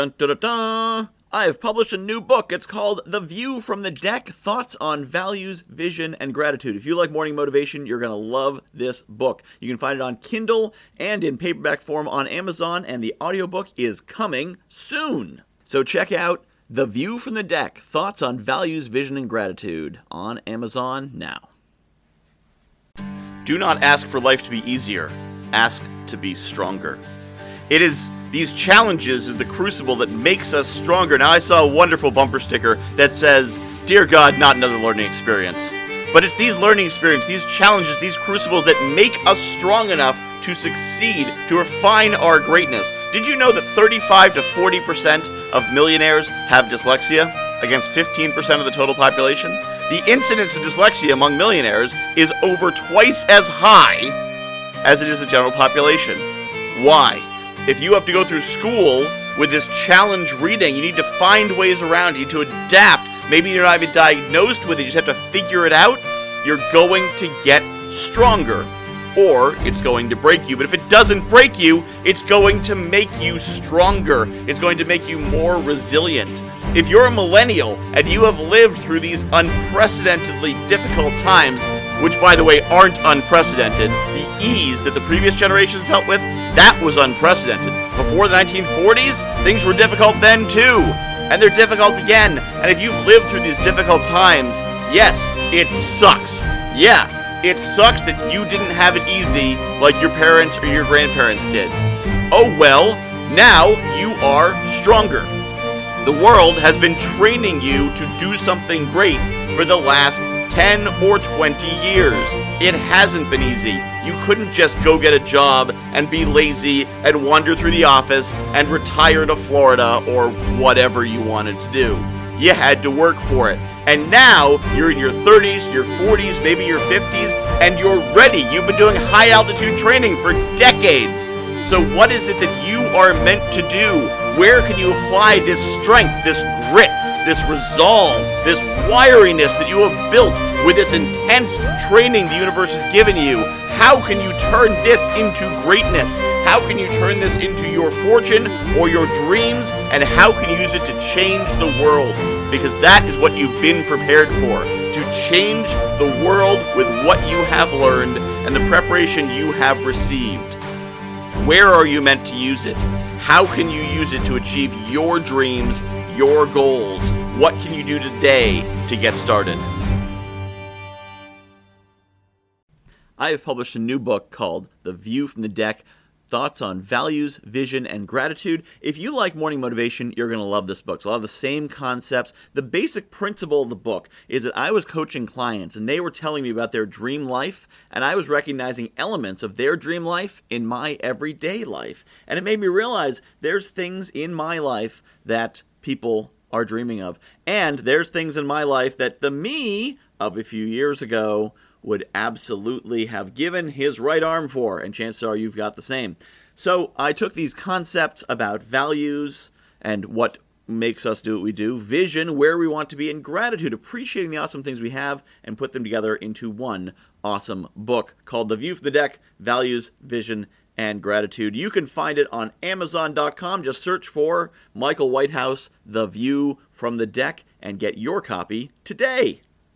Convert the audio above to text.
Dun dun dun dun! I have published a new book. It's called The View from the Deck Thoughts on Values, Vision, and Gratitude. If you like morning motivation, you're going to love this book. You can find it on Kindle and in paperback form on Amazon, and the audiobook is coming soon. So check out The View from the Deck Thoughts on Values, Vision, and Gratitude on Amazon now. Do not ask for life to be easier, ask to be stronger. It is these challenges is the crucible that makes us stronger. Now, I saw a wonderful bumper sticker that says, Dear God, not another learning experience. But it's these learning experiences, these challenges, these crucibles that make us strong enough to succeed, to refine our greatness. Did you know that 35 to 40% of millionaires have dyslexia against 15% of the total population? The incidence of dyslexia among millionaires is over twice as high as it is the general population. Why? If you have to go through school with this challenge reading, you need to find ways around. You need to adapt. Maybe you're not even diagnosed with it, you just have to figure it out. You're going to get stronger. Or it's going to break you. But if it doesn't break you, it's going to make you stronger. It's going to make you more resilient. If you're a millennial and you have lived through these unprecedentedly difficult times, which by the way aren't unprecedented, the ease that the previous generations dealt with that was unprecedented. Before the 1940s, things were difficult then too. And they're difficult again. And if you've lived through these difficult times, yes, it sucks. Yeah, it sucks that you didn't have it easy like your parents or your grandparents did. Oh well, now you are stronger. The world has been training you to do something great for the last 10 or 20 years. It hasn't been easy. You couldn't just go get a job and be lazy and wander through the office and retire to Florida or whatever you wanted to do. You had to work for it. And now you're in your 30s, your 40s, maybe your 50s, and you're ready. You've been doing high altitude training for decades. So, what is it that you are meant to do? Where can you apply this strength, this grit, this resolve, this wiriness that you have built with this intense training the universe has given you, how can you turn this into greatness? How can you turn this into your fortune or your dreams? And how can you use it to change the world? Because that is what you've been prepared for to change the world with what you have learned and the preparation you have received. Where are you meant to use it? How can you use it to achieve your dreams, your goals? What can you do today to get started? I have published a new book called The View from the Deck Thoughts on Values, Vision, and Gratitude. If you like morning motivation, you're going to love this book. It's a lot of the same concepts. The basic principle of the book is that I was coaching clients and they were telling me about their dream life, and I was recognizing elements of their dream life in my everyday life. And it made me realize there's things in my life that people are dreaming of. And there's things in my life that the me of a few years ago would absolutely have given his right arm for, and chances are you've got the same. So I took these concepts about values and what makes us do what we do, vision, where we want to be, and gratitude, appreciating the awesome things we have, and put them together into one awesome book called The View from the Deck Values, Vision, and Gratitude. You can find it on Amazon.com. Just search for Michael Whitehouse, The View from the Deck, and get your copy today.